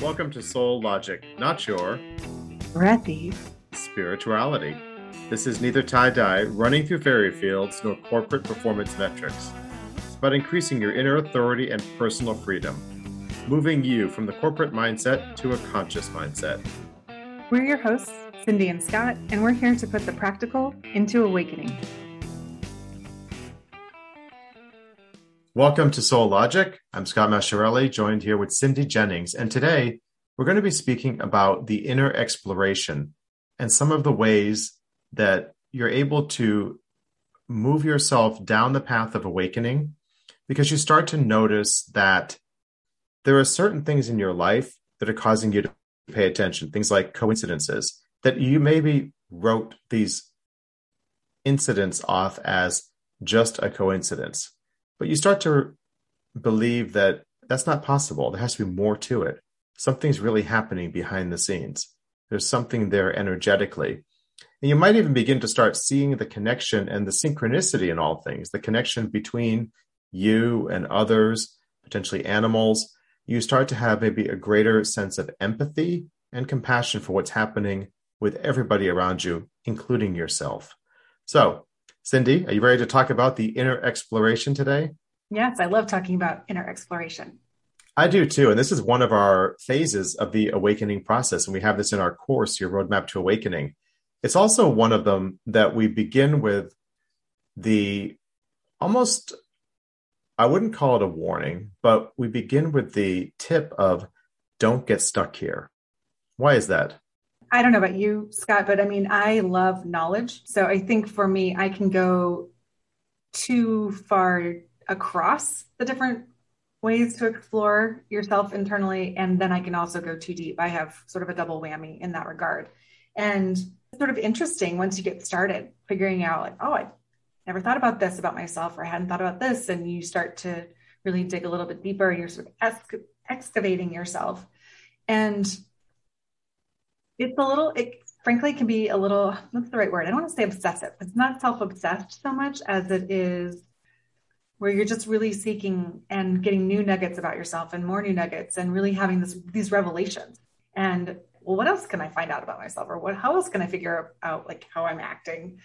Welcome to Soul Logic, not your breathy spirituality. This is neither tie dye, running through fairy fields, nor corporate performance metrics. It's about increasing your inner authority and personal freedom, moving you from the corporate mindset to a conscious mindset. We're your hosts, Cindy and Scott, and we're here to put the practical into awakening. Welcome to Soul Logic. I'm Scott Masciarelli, joined here with Cindy Jennings. And today we're going to be speaking about the inner exploration and some of the ways that you're able to move yourself down the path of awakening because you start to notice that there are certain things in your life that are causing you to pay attention, things like coincidences, that you maybe wrote these incidents off as just a coincidence but you start to believe that that's not possible. There has to be more to it. Something's really happening behind the scenes. There's something there energetically. And you might even begin to start seeing the connection and the synchronicity in all things, the connection between you and others, potentially animals. You start to have maybe a greater sense of empathy and compassion for what's happening with everybody around you, including yourself. So, Cindy, are you ready to talk about the inner exploration today? Yes, I love talking about inner exploration. I do too. And this is one of our phases of the awakening process. And we have this in our course, Your Roadmap to Awakening. It's also one of them that we begin with the almost, I wouldn't call it a warning, but we begin with the tip of don't get stuck here. Why is that? I don't know about you, Scott, but I mean, I love knowledge. So I think for me, I can go too far across the different ways to explore yourself internally. And then I can also go too deep. I have sort of a double whammy in that regard. And it's sort of interesting once you get started figuring out, like, oh, I never thought about this about myself, or I hadn't thought about this. And you start to really dig a little bit deeper you're sort of excavating yourself. And it's a little it frankly can be a little what's the right word? I don't want to say obsessive it's not self-obsessed so much as it is where you're just really seeking and getting new nuggets about yourself and more new nuggets and really having this these revelations. And well what else can i find out about myself? Or what how else can i figure out like how i'm acting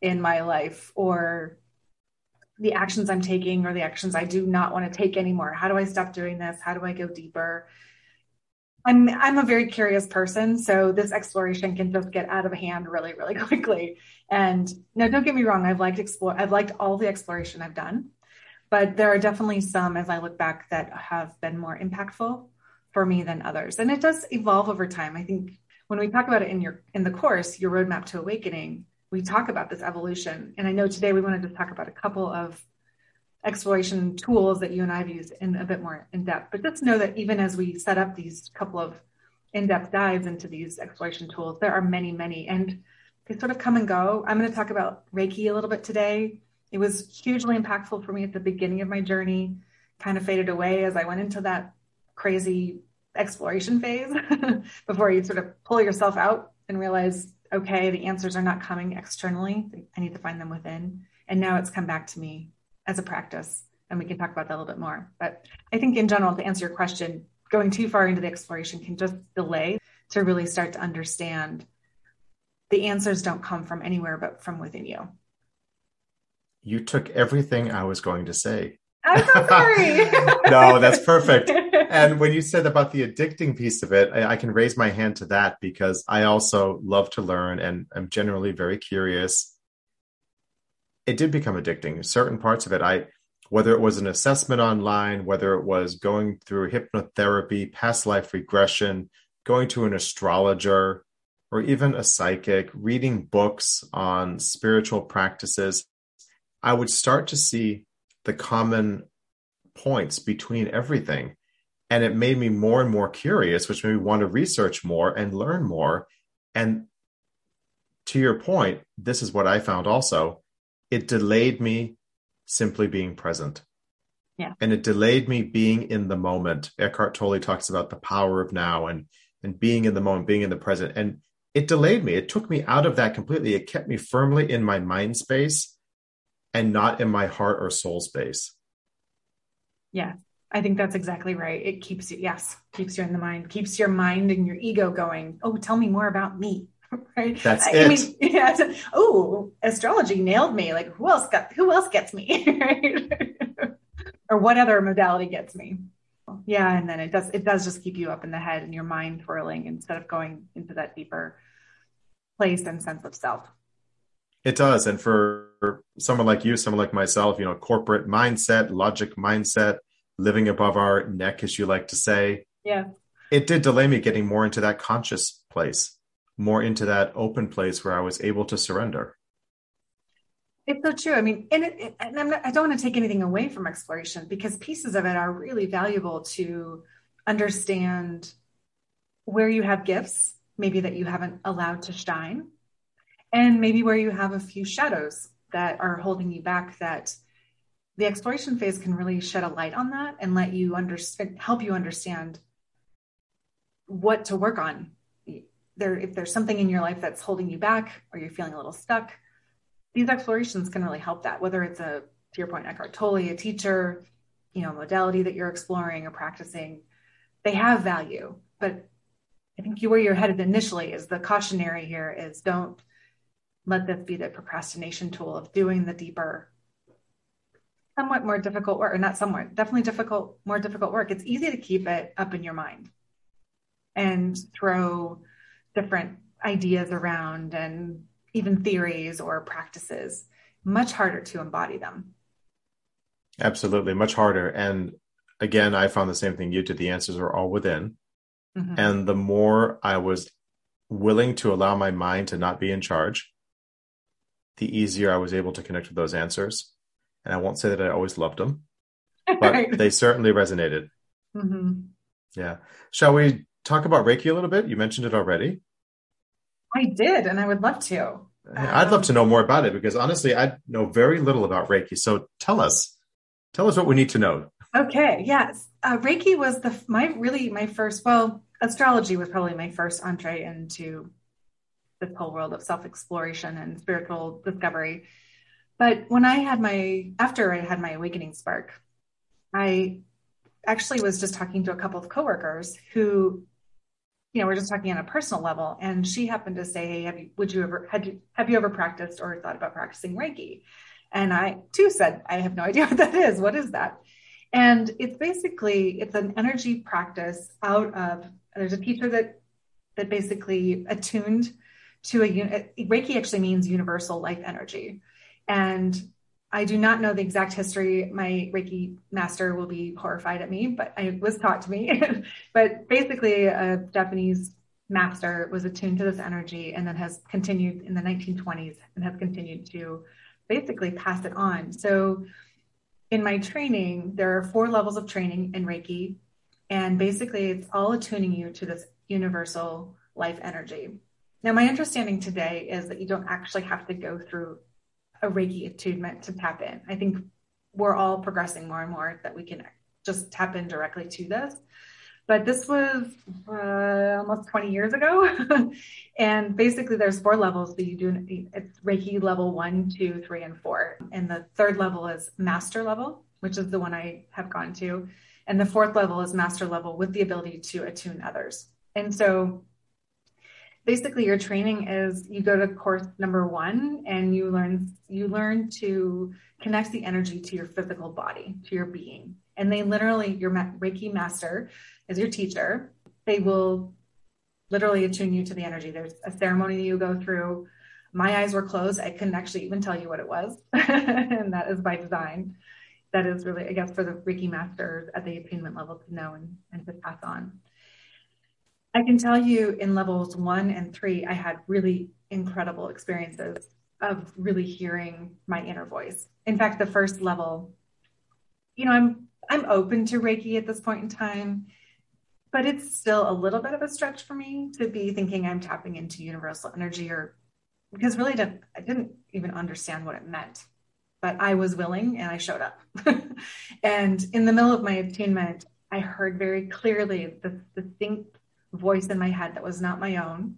in my life? Or the actions i'm taking or the actions i do not want to take anymore. How do i stop doing this? How do i go deeper I'm I'm a very curious person, so this exploration can just get out of hand really, really quickly. And no, don't get me wrong, I've liked explore I've liked all the exploration I've done, but there are definitely some as I look back that have been more impactful for me than others. And it does evolve over time. I think when we talk about it in your in the course, your roadmap to awakening, we talk about this evolution. And I know today we wanted to talk about a couple of exploration tools that you and I've used in a bit more in depth. But just know that even as we set up these couple of in-depth dives into these exploration tools, there are many, many, and they sort of come and go. I'm going to talk about Reiki a little bit today. It was hugely impactful for me at the beginning of my journey, kind of faded away as I went into that crazy exploration phase before you sort of pull yourself out and realize, okay, the answers are not coming externally. I need to find them within. And now it's come back to me as a practice. And we can talk about that a little bit more. But I think in general, to answer your question, going too far into the exploration can just delay to really start to understand the answers don't come from anywhere but from within you. You took everything I was going to say. I'm so sorry. no, that's perfect. And when you said about the addicting piece of it, I, I, can raise my hand to that because I also love to learn and I'm generally very curious it did become addicting. Certain parts of it, I whether it was an assessment online, whether it was going through hypnotherapy, past life regression, going to an astrologer, or even a psychic, reading books on spiritual practices, I would start to see the common points between everything. And it made me more and more curious, which made me want to research more and learn more. And to your point, this is what I found also it delayed me simply being present. Yeah. And it delayed me being in the moment. Eckhart Tolle talks about the power of now and and being in the moment, being in the present. And it delayed me. It took me out of that completely. It kept me firmly in my mind space and not in my heart or soul space. Yeah. I think that's exactly right. It keeps you, yes, keeps you in the mind, keeps your mind and your ego going. Oh, tell me more about me. right? That's I, it. I mean, yeah. Oh, astrology nailed me. Like who else got? Who else gets me? right? or what other modality gets me? Yeah, and then it does. It does just keep you up in the head and your mind twirling instead of going into that deeper place and sense of self. It does. And for someone like you, someone like myself, you know, corporate mindset, logic mindset, living above our neck, as you like to say. Yeah. It did delay me getting more into that conscious place, more into that open place where I was able to surrender. It's so true. I mean, and, it, and not, i don't want to take anything away from exploration because pieces of it are really valuable to understand where you have gifts, maybe that you haven't allowed to shine, and maybe where you have a few shadows that are holding you back that the exploration phase can really shed a light on that and let you understand help you understand what to work on there if there's something in your life that's holding you back or you're feeling a little stuck these explorations can really help that whether it's a to your point eckhart tolle a teacher you know modality that you're exploring or practicing they have value. But i think you where you're headed initially is the cautionary here is don't let this be the procrastination tool of doing the deeper somewhat more difficult work or not somewhat definitely difficult more difficult work. It's easy to keep it up in your mind and throw different ideas around and even theories or practices much harder to embody them absolutely much harder and again i found the same thing you did the answers are all within mm-hmm. and the more i was willing to allow my mind to not be in charge the easier I was able to connect with those answers. And I won't say that I always loved them, but they certainly resonated. Mm-hmm. Yeah. Shall we talk about Reiki a little bit? You mentioned it already. I did, and I would love to. I'd love to know more about it because honestly, I know very little about Reiki. So tell us, tell us what we need to know. Okay. Yes. Uh, Reiki was the my really my first. Well, astrology was probably my first entree into this whole world of self exploration and spiritual discovery. But when I had my, after I had my awakening spark, I actually was just talking to a couple of coworkers who, you know, we're just talking on a personal level. And she happened to say, Hey, have you, would you ever, had you, have you ever practiced or thought about practicing Reiki? And I too said, I have no idea what that is. What is that? And it's basically, it's an energy practice out of, there's a teacher that, that basically attuned to a Reiki actually means universal life energy. And I do not know the exact history. My Reiki master will be horrified at me, but I was taught to me. but basically, a Japanese master was attuned to this energy and then has continued in the 1920s and has continued to basically pass it on. So, in my training, there are four levels of training in Reiki. And basically, it's all attuning you to this universal life energy. Now, my understanding today is that you don't actually have to go through a Reiki attunement to tap in. I think we're all progressing more and more that we can just tap in directly to this. But this was uh, almost 20 years ago. and basically, there's four levels that you do. It's Reiki level one, two, three, and four. And the third level is master level, which is the one I have gone to. And the fourth level is master level with the ability to attune others. And so basically your training is you go to course number one and you learn you learn to connect the energy to your physical body to your being. And they literally your reiki master is your teacher. They will literally attune you to the energy. There's a ceremony you go through. My eyes were closed. I couldn't actually even tell you what it was. And that is by design. That is really i guess for the reiki masters at the attunement level to know and, and to pass on I can tell you in levels one and three, I had really incredible experiences of really hearing my inner voice. In fact, the first level, you know, I'm I'm open to Reiki at this point in time, but it's still a little bit of a stretch for me to be thinking I'm tapping into universal energy or because really didn't, I didn't even understand what it meant. But I was willing and I showed up. and in the middle of my attunement, I heard very clearly the distinct voice in my head that was not my own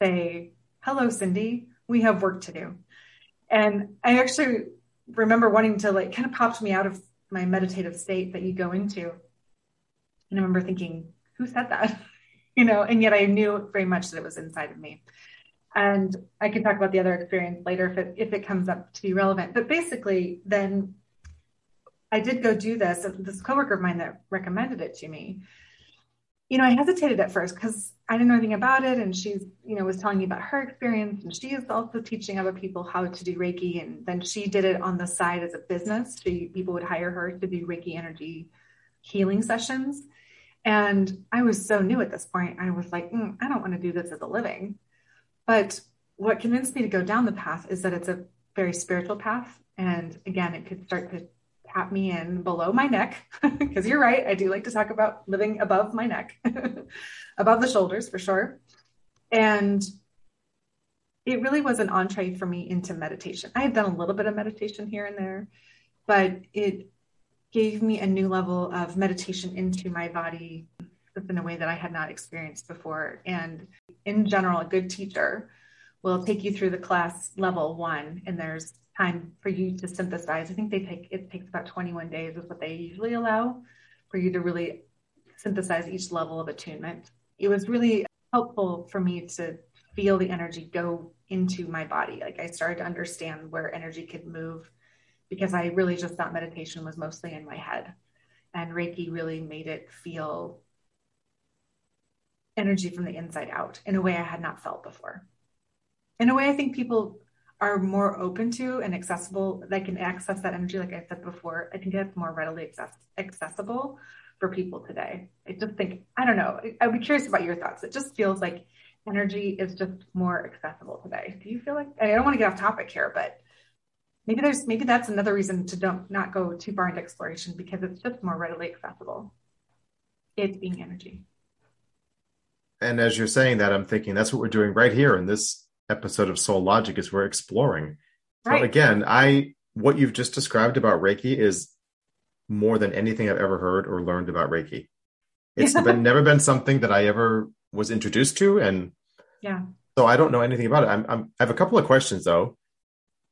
say, Hello, Cindy, we have work to do. And I actually remember wanting to like kind of popped me out of my meditative state that you go into. And I remember thinking, who said that? you know, and yet I knew very much that it was inside of me. And I can talk about the other experience later if it if it comes up to be relevant. But basically, then I did go do this. This coworker of mine that recommended it to me. You know, I hesitated at first because I didn't know anything about it, and she's you know was telling me about her experience, and she is also teaching other people how to do Reiki, and then she did it on the side as a business. She people would hire her to do Reiki energy healing sessions, and I was so new at this point. I was like, mm, I don't want to do this as a living. But what convinced me to go down the path is that it's a very spiritual path. And again, it could start to tap me in below my neck, because you're right. I do like to talk about living above my neck, above the shoulders for sure. And it really was an entree for me into meditation. I had done a little bit of meditation here and there, but it gave me a new level of meditation into my body in a way that I had not experienced before. And in general, a good teacher will take you through the class level one, and there's time for you to synthesize. I think they take it takes about 21 days is what they usually allow for you to really synthesize each level of attunement. It was really helpful for me to feel the energy go into my body. Like I started to understand where energy could move because I really just thought meditation was mostly in my head. And Reiki really made it feel energy from the inside out in a way I had not felt before. In a way, I think people are more open to and accessible. They can access that energy, like I said before. I think it's more readily access- accessible for people today. I just think, I don't know, I'd be curious about your thoughts. It just feels like energy is just more accessible today. Do you feel like, I don't want to get off topic here, but maybe there's maybe that's another reason to don't not go too far into exploration because it's just more readily accessible it being energy and as you're saying that i'm thinking that's what we're doing right here in this episode of soul logic is we're exploring. Right. so again i what you've just described about reiki is more than anything i've ever heard or learned about reiki. It's been never been something that i ever was introduced to and yeah. so i don't know anything about it. I'm, I'm i have a couple of questions though.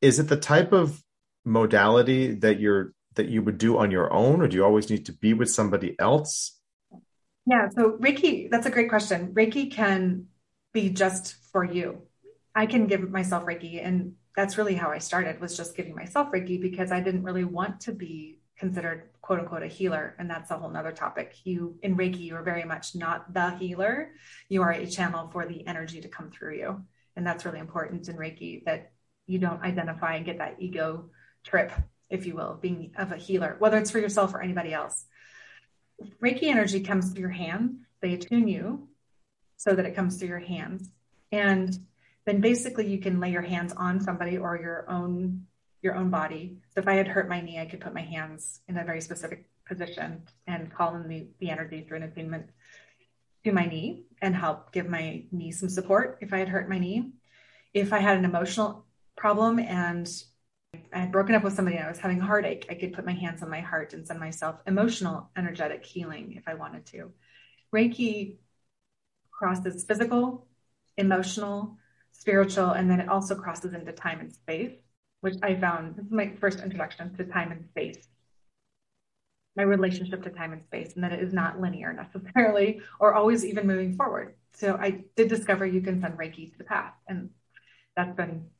Is it the type of modality that you're that you would do on your own or do you always need to be with somebody else? Yeah so reiki that's a great question. Reiki can be just for you i can give myself reiki and that's really how i started was just giving myself reiki because i didn't really want to be considered quote unquote a healer and that's a whole nother topic you in reiki you are very much not the healer you are a channel for the energy to come through you and that's really important in reiki that you don't identify and get that ego trip, if you will, being of a healer, whether it's for yourself or anybody else. Reiki energy comes through your hands. They attune you so that it comes through your hands. And then basically you can lay your hands on somebody or your own your own body. So if I had hurt my knee, I could put my hands in a very specific position and call in the, the energy through an attunement to my knee and help give my knee some support if I had hurt my knee. If I had an emotional problem and I had broken up with somebody and I was having heartache, I could put my hands on my heart and send myself emotional, energetic healing if I wanted to. Reiki crosses physical, emotional, spiritual, and then it also crosses into time and space, which I found this is my first introduction to time and space. My relationship to time and space, and that it is not linear necessarily or always even moving forward. So I did discover you can send Reiki to the past, and that's been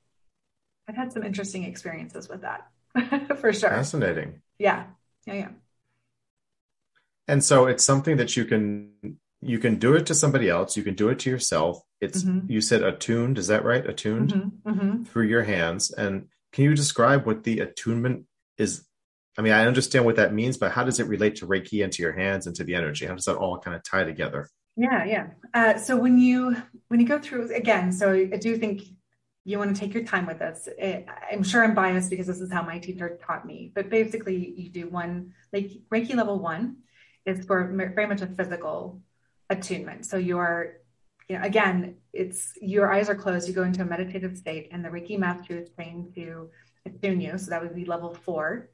I've had some interesting experiences with that for sure. Fascinating. Yeah. Yeah. Yeah. And so it's something that you can you can do it to somebody else. You can do it to yourself. It's mm-hmm. you said attuned. Is that right? Attuned mm-hmm. Mm-hmm. through your hands. And can you describe what the attunement is? I mean, I understand what that means, but how does it relate to Reiki and to your hands and to the energy? How does that all kind of tie together? Yeah, yeah. Uh, so when you when you go through again, so I do think you want to take your time with this. It, I'm sure I'm biased because this is how my teacher taught me, but basically you do one, like Reiki level one is for very much a physical attunement. So you're, you know, again, it's your eyes are closed, you go into a meditative state and the Reiki master is trained to attune you. So that would be level four.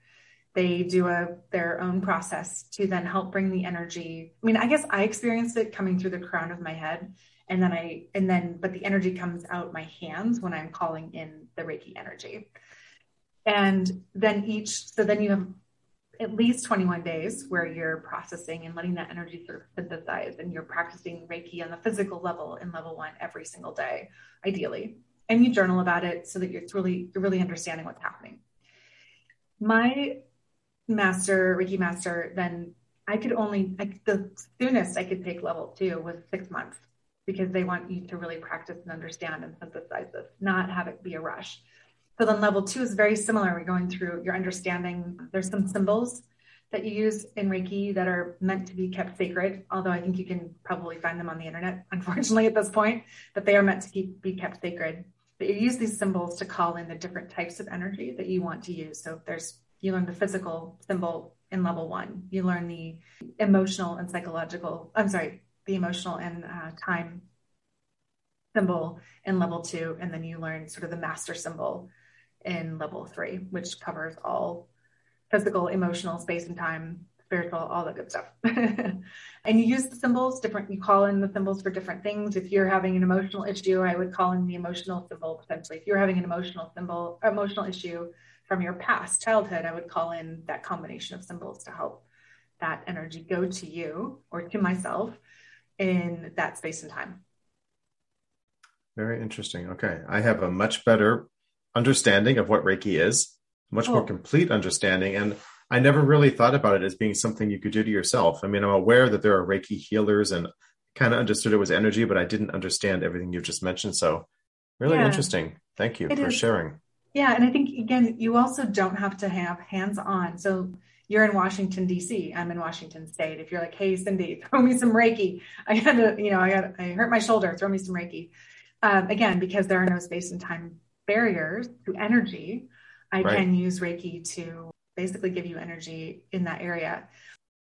They do a their own process to then help bring the energy. I mean, I guess I experienced it coming through the crown of my head and then I and then but the energy comes out my hands when I'm calling in the Reiki energy. And then each so then you have at least 21 days where you're processing and letting that energy sort of synthesize and you're practicing Reiki on the physical level in level one every single day, ideally. And you journal about it so that you're really, you're really understanding what's happening. My master, Reiki master, then I could only, I, the soonest I could take level two was six months because they want you to really practice and understand and synthesize this, not have it be a rush. So then level two is very similar. We're going through your understanding. There's some symbols that you use in Reiki that are meant to be kept sacred, although I think you can probably find them on the internet, unfortunately, at this point, but they are meant to keep, be kept sacred. But you use these symbols to call in the different types of energy that you want to use. So there's you learn the physical symbol in level one. You learn the emotional and psychological, I'm sorry, the emotional and uh, time symbol in level two. And then you learn sort of the master symbol in level three, which covers all physical, emotional, space and time, spiritual, all that good stuff. and you use the symbols different, you call in the symbols for different things. If you're having an emotional issue, I would call in the emotional symbol potentially. If you're having an emotional symbol, emotional issue from your past childhood, I would call in that combination of symbols to help that energy go to you or to myself in that space and time. Very interesting. Okay. I have a much better understanding of what Reiki is, much oh. more complete understanding. And I never really thought about it as being something you could do to yourself. I mean, I'm aware that there are Reiki healers and kind of understood it was energy, but I didn't understand everything you just mentioned. So, really yeah. interesting. Thank you it for is. sharing. Yeah. And I think, again, you also don't have to have hands on. So, you're in Washington D.C. I'm in Washington State. If you're like, "Hey, Cindy, throw me some Reiki," I got to, you know, I got, I hurt my shoulder. Throw me some Reiki. Um, again, because there are no space and time barriers to energy, I right. can use Reiki to basically give you energy in that area.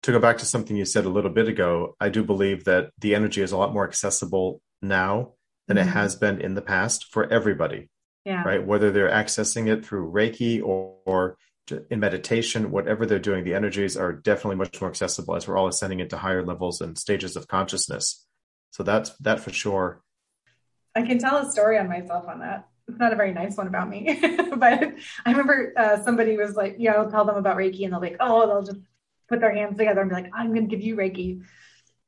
To go back to something you said a little bit ago, I do believe that the energy is a lot more accessible now than mm-hmm. it has been in the past for everybody. Yeah. Right. Whether they're accessing it through Reiki or, or in meditation, whatever they're doing, the energies are definitely much more accessible as we're all ascending into higher levels and stages of consciousness. So that's that for sure. I can tell a story on myself on that it's not a very nice one about me, but I remember uh, somebody was like, you know, I'll tell them about Reiki and they'll be like, oh, they'll just put their hands together and be like, I'm going to give you Reiki.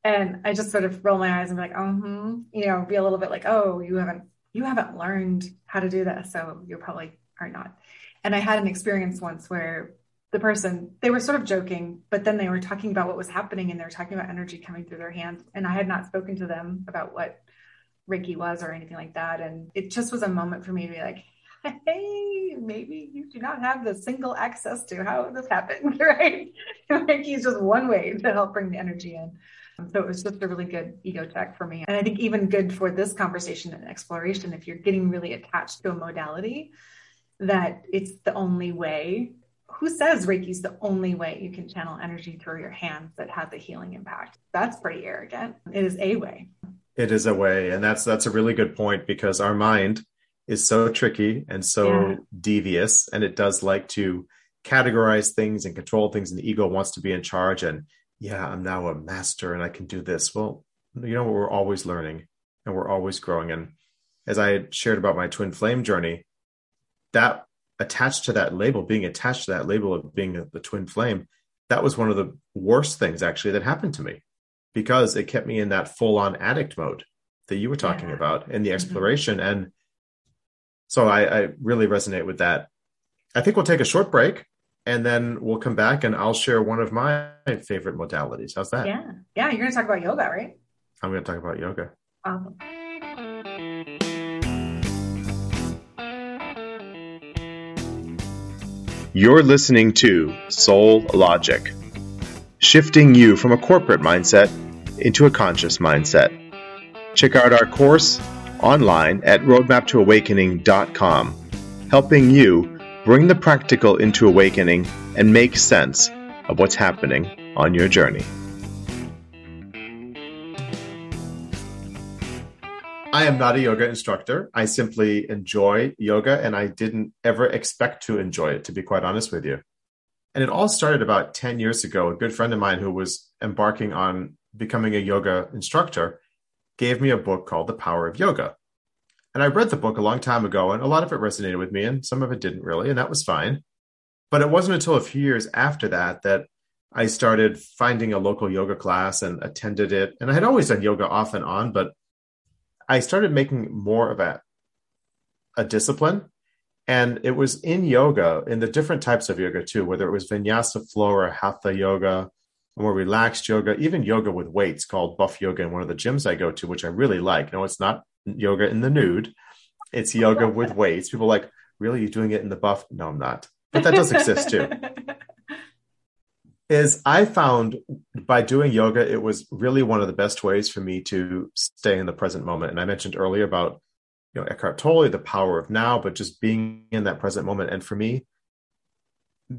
And I just sort of roll my eyes and be like, oh, hmm. you know, be a little bit like, oh, you haven't, you haven't learned how to do this. So you probably are not. And I had an experience once where the person, they were sort of joking, but then they were talking about what was happening and they were talking about energy coming through their hands. And I had not spoken to them about what Reiki was or anything like that. And it just was a moment for me to be like, hey, maybe you do not have the single access to how this happened, right? Reiki is just one way to help bring the energy in. So it was just a really good ego check for me. And I think even good for this conversation and exploration, if you're getting really attached to a modality, that it's the only way. Who says Reiki is the only way you can channel energy through your hands that has a healing impact? That's pretty arrogant. It is a way. It is a way, and that's that's a really good point because our mind is so tricky and so yeah. devious, and it does like to categorize things and control things, and the ego wants to be in charge. And yeah, I'm now a master and I can do this. Well, you know, we're always learning and we're always growing. And as I shared about my twin flame journey, that attached to that label, being attached to that label of being the twin flame, that was one of the worst things actually that happened to me because it kept me in that full on addict mode that you were talking yeah. about in the mm-hmm. exploration. Mm-hmm. And so I, I really resonate with that. I think we'll take a short break and then we'll come back and I'll share one of my favorite modalities. How's that? Yeah. Yeah. You're going to talk about yoga, right? I'm going to talk about yoga. Awesome. You're listening to Soul Logic, shifting you from a corporate mindset into a conscious mindset. Check out our course online at roadmaptoawakening.com, helping you bring the practical into awakening and make sense of what's happening on your journey. I am not a yoga instructor. I simply enjoy yoga and I didn't ever expect to enjoy it, to be quite honest with you. And it all started about 10 years ago. A good friend of mine who was embarking on becoming a yoga instructor gave me a book called The Power of Yoga. And I read the book a long time ago, and a lot of it resonated with me, and some of it didn't really, and that was fine. But it wasn't until a few years after that that I started finding a local yoga class and attended it. And I had always done yoga off and on, but I started making more of a, a discipline. And it was in yoga, in the different types of yoga too, whether it was vinyasa flow or hatha yoga, more relaxed yoga, even yoga with weights called buff yoga in one of the gyms I go to, which I really like. No, it's not yoga in the nude. It's yoga with weights. People like, really? You're doing it in the buff? No, I'm not. But that does exist too. is I found by doing yoga, it was really one of the best ways for me to stay in the present moment. And I mentioned earlier about, you know, Eckhart Tolle, the power of now, but just being in that present moment. And for me,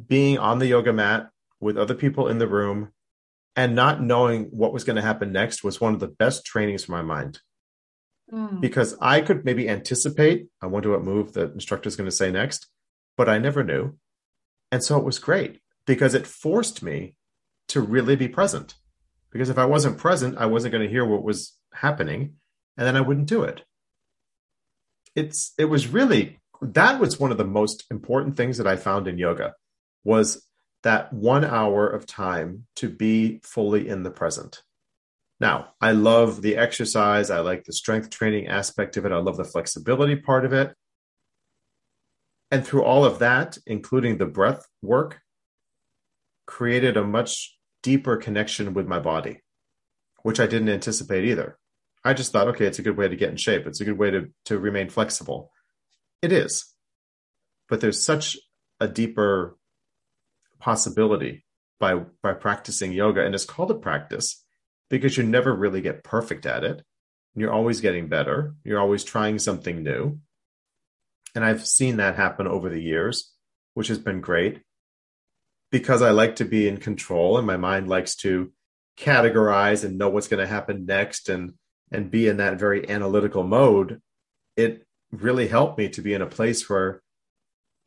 being on the yoga mat with other people in the room and not knowing what was going to happen next was one of the best trainings for my mind. Mm. Because I could maybe anticipate, I wonder what move the instructor is going to say next, but I never knew. And so it was great because it forced me to really be present. Because if I wasn't present, I wasn't going to hear what was happening, and then I wouldn't do it. It's it was really that was one of the most important things that I found in yoga was that one hour of time to be fully in the present. Now, I love the exercise. I like the strength training aspect of it. I love the flexibility part of it. And through all of that, including the breath work, created a much deeper connection with my body, which I didn't anticipate either. I just thought, okay, it's a good way to get in shape. It's a good way to, to remain flexible. It is. But there's such a deeper possibility by by practicing yoga. And it's called a practice because you never really get perfect at it. You're always getting better. You're always trying something new. And I've seen that happen over the years, which has been great because I like to be in control and my mind likes to categorize and know what's going to happen next and and be in that very analytical mode it really helped me to be in a place where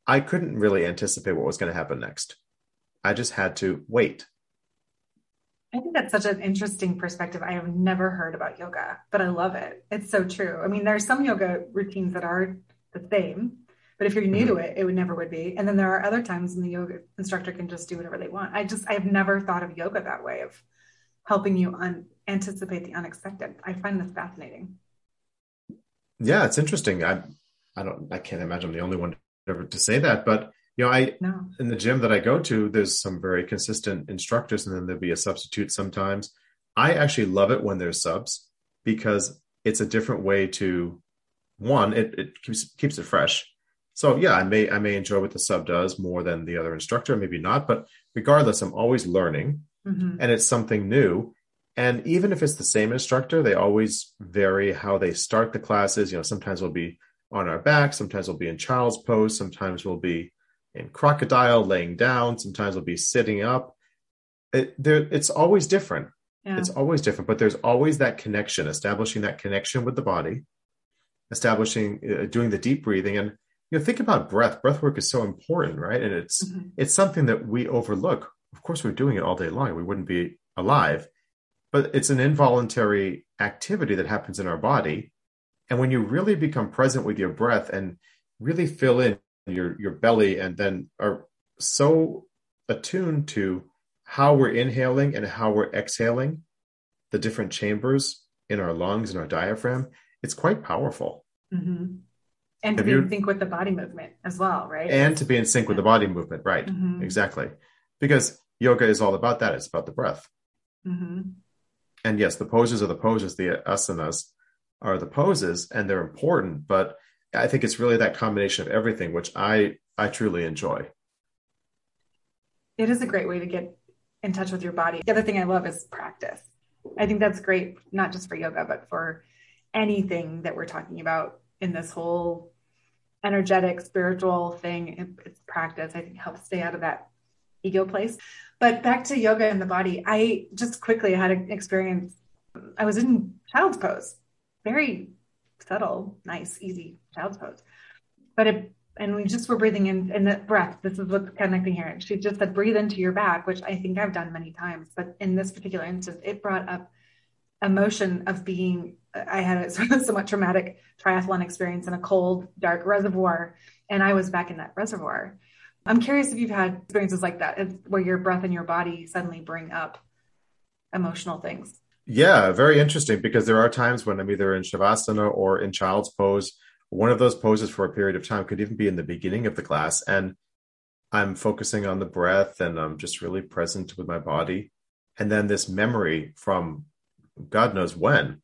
I couldn't really anticipate what was going to happen next. I just had to wait. I think that's such an interesting perspective. I have never heard about yoga, but I love it. It's so true. I mean, there are some yoga routines that are the same, but if you're new mm-hmm. to it, it would never would be. And then there are other times when the yoga instructor can just do whatever they want. I just I've never thought of yoga that way of helping you un- anticipate the unexpected. I find this fascinating. Yeah, it's interesting. I I don't I can't imagine I'm the only one ever to say that, but you know, I no. in the gym that I go to, there's some very consistent instructors, and then there'll be a substitute sometimes. I actually love it when there's subs because it's a different way to one, it, it keeps keeps it fresh so yeah, I may I may enjoy what the sub does more than the other instructor, maybe not, but regardless, I'm always learning, mm-hmm. and it's something new. And even if it's the same instructor, they always vary how they start the classes. You know, sometimes we'll be on our back, sometimes we'll be in child's pose, sometimes we'll be in crocodile, laying down, sometimes we'll be sitting up. It, there, it's always different. Yeah. It's always different, but there's always that connection, establishing that connection with the body, establishing, uh, doing the deep breathing, and you know think about breath breath work is so important right and it's mm-hmm. it's something that we overlook of course we're doing it all day long we wouldn't be alive but it's an involuntary activity that happens in our body and when you really become present with your breath and really fill in your your belly and then are so attuned to how we're inhaling and how we're exhaling the different chambers in our lungs and our diaphragm it's quite powerful mm-hmm and to Have be you, in sync with the body movement as well, right? And to be in sync with the body movement, right? Mm-hmm. Exactly. Because yoga is all about that. It's about the breath. Mm-hmm. And yes, the poses are the poses, the asanas are the poses, and they're important. But I think it's really that combination of everything, which I I truly enjoy. It is a great way to get in touch with your body. The other thing I love is practice. I think that's great, not just for yoga, but for anything that we're talking about in this whole energetic spiritual thing it's practice i think helps stay out of that ego place but back to yoga and the body i just quickly had an experience i was in child's pose very subtle nice easy child's pose but it and we just were breathing in in the breath this is what's connecting here she just said breathe into your back which i think i've done many times but in this particular instance it brought up emotion of being I had a somewhat traumatic triathlon experience in a cold, dark reservoir, and I was back in that reservoir. I'm curious if you've had experiences like that where your breath and your body suddenly bring up emotional things. Yeah, very interesting because there are times when I'm either in Shavasana or in child's pose. One of those poses for a period of time could even be in the beginning of the class. And I'm focusing on the breath and I'm just really present with my body. And then this memory from God knows when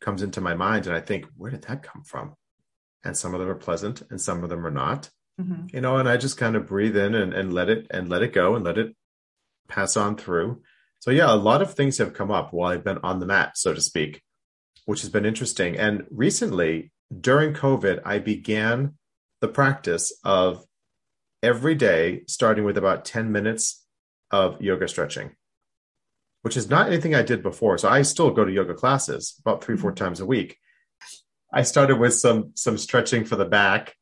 comes into my mind. And I think, where did that come from? And some of them are pleasant and some of them are not. Mm-hmm. You know, and I just kind of breathe in and, and let it and let it go and let it pass on through. So yeah, a lot of things have come up while I've been on the mat, so to speak, which has been interesting. And recently, during COVID, I began the practice of every day, starting with about 10 minutes of yoga stretching, which is not anything I did before. So I still go to yoga classes about three, four mm-hmm. times a week. I started with some some stretching for the back,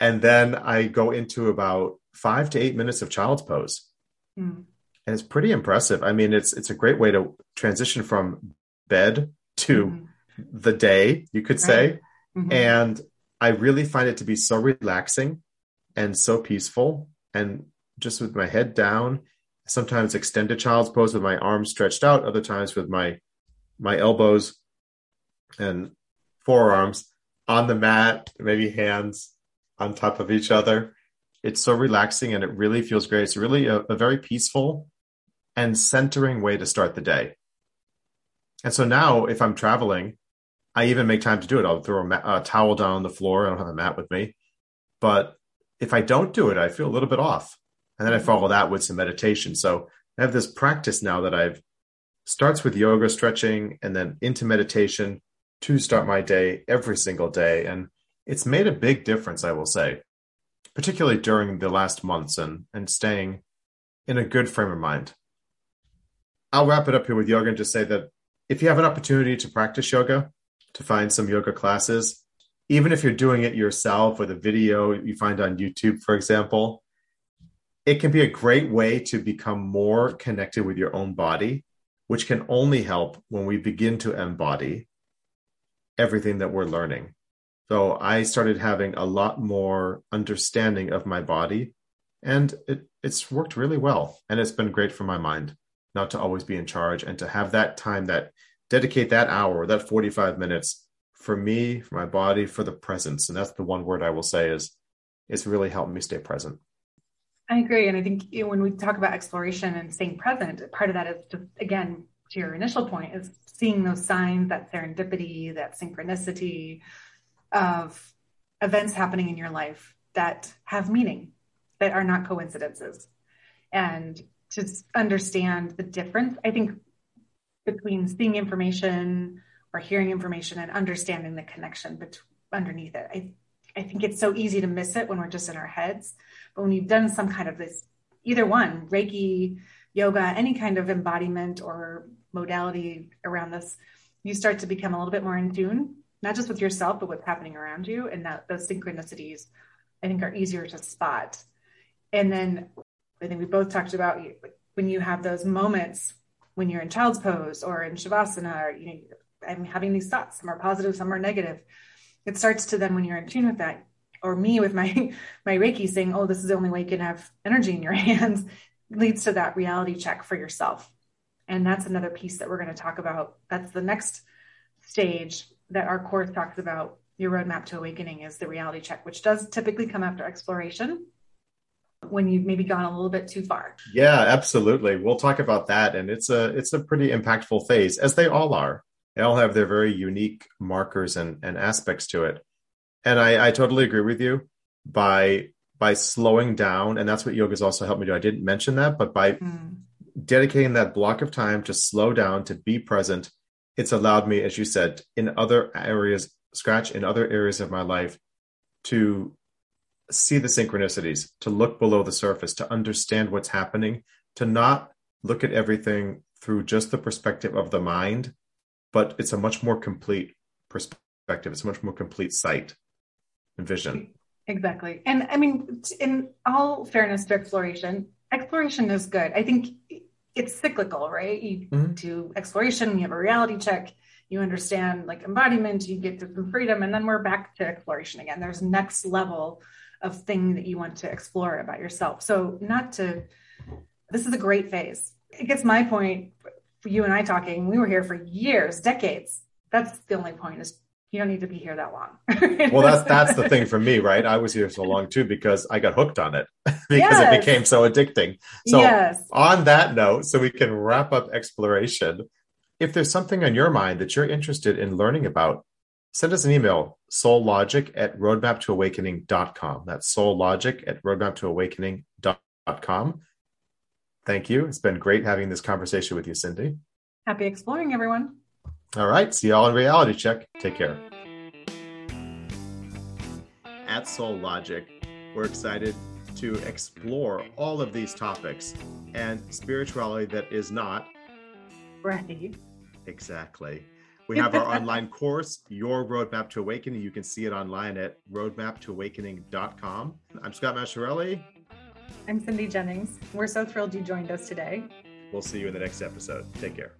and then I go into about five to eight minutes of child's pose. Mm. And it's pretty impressive. I mean, it's it's a great way to transition from bed to mm-hmm. the day, you could right. say. Mm-hmm. And I really find it to be so relaxing and so peaceful and just with my head down. Sometimes extended child's pose with my arms stretched out other times with my my elbows and forearms on the mat maybe hands on top of each other. It's so relaxing and it really feels great. It's really a, a very peaceful and centering way to start the day. And so now if i'm traveling i even make time to do it i'll throw a, a towel down on the floor i don't have a mat with me but if I don't do it, I feel a little bit off. And then I mm-hmm. follow that with some meditation. So I have this practice now that I've starts with yoga, stretching, and then into meditation to start my day every single day. And it's made a big difference, I will say, particularly during the last months and, and staying in a good frame of mind. I'll wrap it up here with yoga and just say that if you have an opportunity to practice yoga, to find some yoga classes, even if you're doing it yourself with a video you find on YouTube, for example, it can be a great way to become more connected with your own body, which can only help when we begin to embody everything that we're learning. So I started having a lot more understanding of my body, and it, it's worked really well. And it's been great for my mind not to always be in charge and to have that time that dedicate that hour, that 45 minutes for me, for my body, for the presence. And that's the one word I will say is it's really helped me stay present. I agree. And I think you know, when we talk about exploration and staying present, part of that is just, again, to your initial point, is seeing those signs, that serendipity, that synchronicity of events happening in your life that have meaning, that are not coincidences. And to understand the difference, I think, between seeing information, or hearing information and understanding the connection bet- underneath it. I, I think it's so easy to miss it when we're just in our heads. But when you've done some kind of this, either one, Reiki, yoga, any kind of embodiment or modality around this, you start to become a little bit more in tune, not just with yourself, but what's happening around you. And that those synchronicities, I think, are easier to spot. And then I think we both talked about when you have those moments when you're in child's pose or in shavasana or you know I'm having these thoughts. Some are positive, some are negative. It starts to then when you're in tune with that, or me with my my Reiki saying, "Oh, this is the only way you can have energy in your hands," leads to that reality check for yourself. And that's another piece that we're going to talk about. That's the next stage that our course talks about. Your roadmap to awakening is the reality check, which does typically come after exploration when you've maybe gone a little bit too far. Yeah, absolutely. We'll talk about that, and it's a it's a pretty impactful phase, as they all are they all have their very unique markers and, and aspects to it. And I, I totally agree with you by by slowing down, and that's what yoga has also helped me do. I didn't mention that, but by mm. dedicating that block of time to slow down, to be present, it's allowed me, as you said, in other areas, scratch in other areas of my life, to see the synchronicities, to look below the surface, to understand what's happening, to not look at everything through just the perspective of the mind, but it's a much more complete perspective. It's a much more complete sight and vision. Exactly. And I mean, in all fairness to exploration, exploration is good. I think it's cyclical, right? You mm-hmm. do exploration, you have a reality check, you understand like embodiment, you get to some freedom, and then we're back to exploration again. There's next level of thing that you want to explore about yourself. So, not to, this is a great phase. It gets my point for you and I talking. We were here for years, decades. That's the only point is you don't need to be here that long. well, that's that's the thing for me, right? I was here so long too because I got hooked on it because yes. it became so addicting. So yes. on that note, so we can wrap up exploration. If there's something on your mind that you're interested in learning about, send us an email, soullogic at roadmaptoawakening.com. That's soullogic at roadmaptoawakening.com. Thank you. It's been great having this conversation with you, Cindy. Happy exploring, everyone. All right. See y'all in reality check. Take care. At Soul Logic, we're excited to explore all of these topics and spirituality that is not right. Exactly. We have our online course, Your Roadmap to Awakening. You can see it online at roadmaptoawakening.com. I'm Scott Masciarelli. I'm Cindy Jennings. We're so thrilled you joined us today. We'll see you in the next episode. Take care.